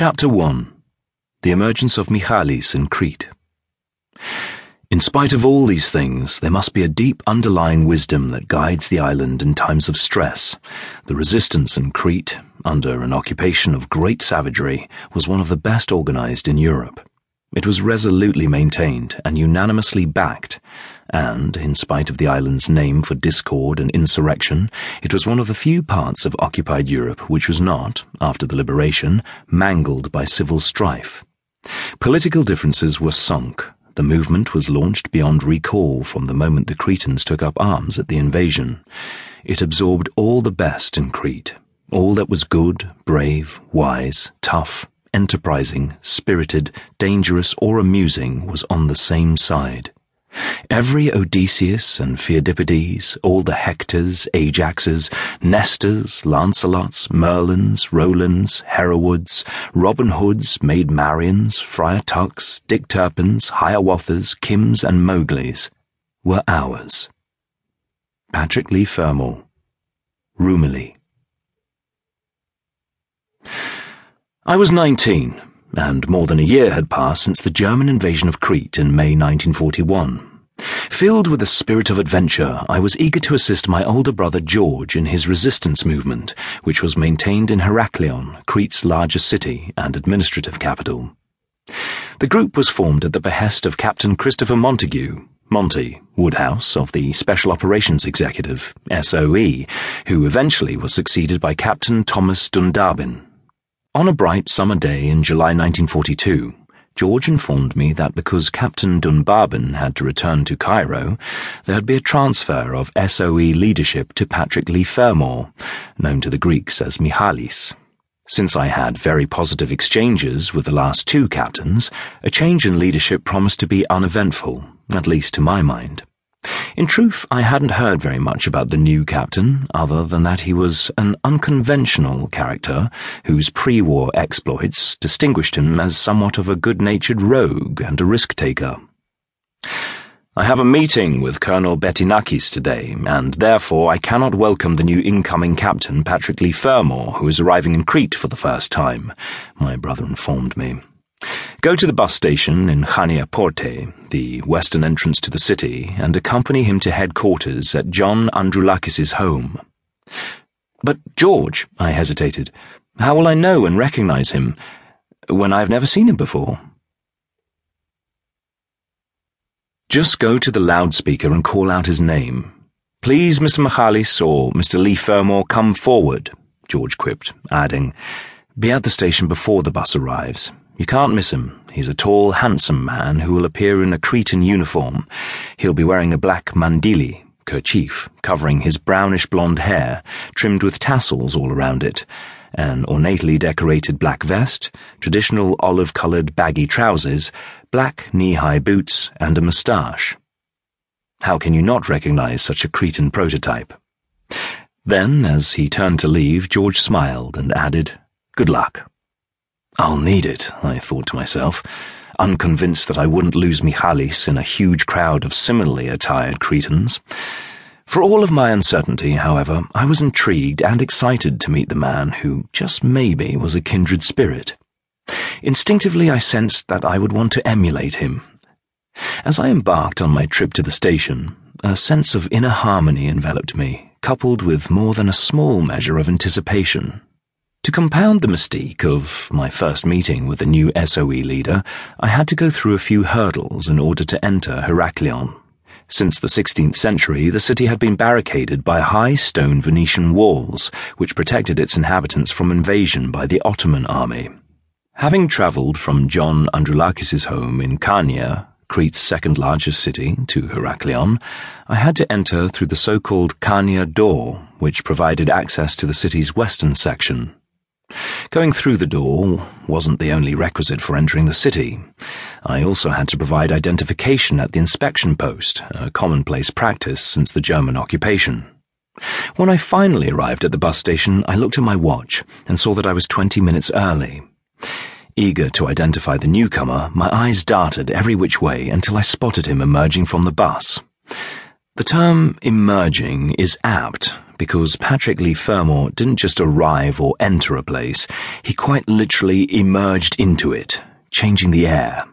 Chapter 1 The Emergence of Michalis in Crete. In spite of all these things, there must be a deep underlying wisdom that guides the island in times of stress. The resistance in Crete, under an occupation of great savagery, was one of the best organized in Europe. It was resolutely maintained and unanimously backed, and, in spite of the island's name for discord and insurrection, it was one of the few parts of occupied Europe which was not, after the liberation, mangled by civil strife. Political differences were sunk. The movement was launched beyond recall from the moment the Cretans took up arms at the invasion. It absorbed all the best in Crete, all that was good, brave, wise, tough, enterprising, spirited, dangerous, or amusing was on the same side. Every Odysseus and Pheidippides, all the Hectors, Ajaxes, Nestors, Lancelots, Merlins, Rolands, Herewards, Robin Hoods, Maid Marians, Friar Tucks, Dick Turpins, Hiawathas, Kims, and Mowglis were ours. Patrick Leigh Fermor, Roumeli. I was nineteen, and more than a year had passed since the German invasion of Crete in May 1941. Filled with a spirit of adventure, I was eager to assist my older brother George in his resistance movement, which was maintained in Heraklion, Crete's largest city and administrative capital. The group was formed at the behest of Captain Christopher Montague, Monty Woodhouse of the Special Operations Executive, SOE, who eventually was succeeded by Captain Thomas Dunbabin. On a bright summer day in July 1942, George informed me that because Captain Dunbabin had to return to Cairo, there'd be a transfer of SOE leadership to Patrick Leigh Fermor, known to the Greeks as Michalis. Since I had very positive exchanges with the last two captains, a change in leadership promised to be uneventful, at least to my mind. In truth, I hadn't heard very much about the new captain, other than that he was an unconventional character whose pre war exploits distinguished him as somewhat of a good natured rogue and a risk taker. I have a meeting with Colonel Betinakis today, and therefore I cannot welcome the new incoming captain, Patrick Leigh Fermor, who is arriving in Crete for the first time, my brother informed me. Go to the bus station in Chania Porte, the western entrance to the city, and accompany him to headquarters at John Androulakis's home. But George, I hesitated, how will I know and recognize him when I have never seen him before? Just go to the loudspeaker and call out his name. Please, Mr. Michalis or Mr. Leigh Fermor, come forward, George quipped, adding, Be at the station before the bus arrives. You can't miss him. He's a tall, handsome man who will appear in a Cretan uniform. He'll be wearing a black mandili, kerchief, covering his brownish blonde hair, trimmed with tassels all around it, an ornately decorated black vest, traditional olive-coloured baggy trousers, black knee-high boots, and a moustache. How can you not recognize such a Cretan prototype? Then, as he turned to leave, George smiled and added, Good luck. I'll need it, I thought to myself, unconvinced that I wouldn't lose Michalis in a huge crowd of similarly attired Cretans. For all of my uncertainty, however, I was intrigued and excited to meet the man who, just maybe, was a kindred spirit. Instinctively, I sensed that I would want to emulate him. As I embarked on my trip to the station, a sense of inner harmony enveloped me, coupled with more than a small measure of anticipation. To compound the mystique of my first meeting with the new SOE leader, I had to go through a few hurdles in order to enter Heraklion. Since the 16th century, the city had been barricaded by high stone Venetian walls, which protected its inhabitants from invasion by the Ottoman army. Having travelled from John Androulakis's home in Chania, Crete's second largest city, to Heraklion, I had to enter through the so-called Chania door, which provided access to the city's western section. Going through the door wasn't the only requisite for entering the city. I also had to provide identification at the inspection post, a commonplace practice since the German occupation. When I finally arrived at the bus station, I looked at my watch and saw that I was 20 minutes early. Eager to identify the newcomer, my eyes darted every which way until I spotted him emerging from the bus. The term emerging is apt because Patrick Leigh Fermor didn't just arrive or enter a place, he quite literally emerged into it, changing the air,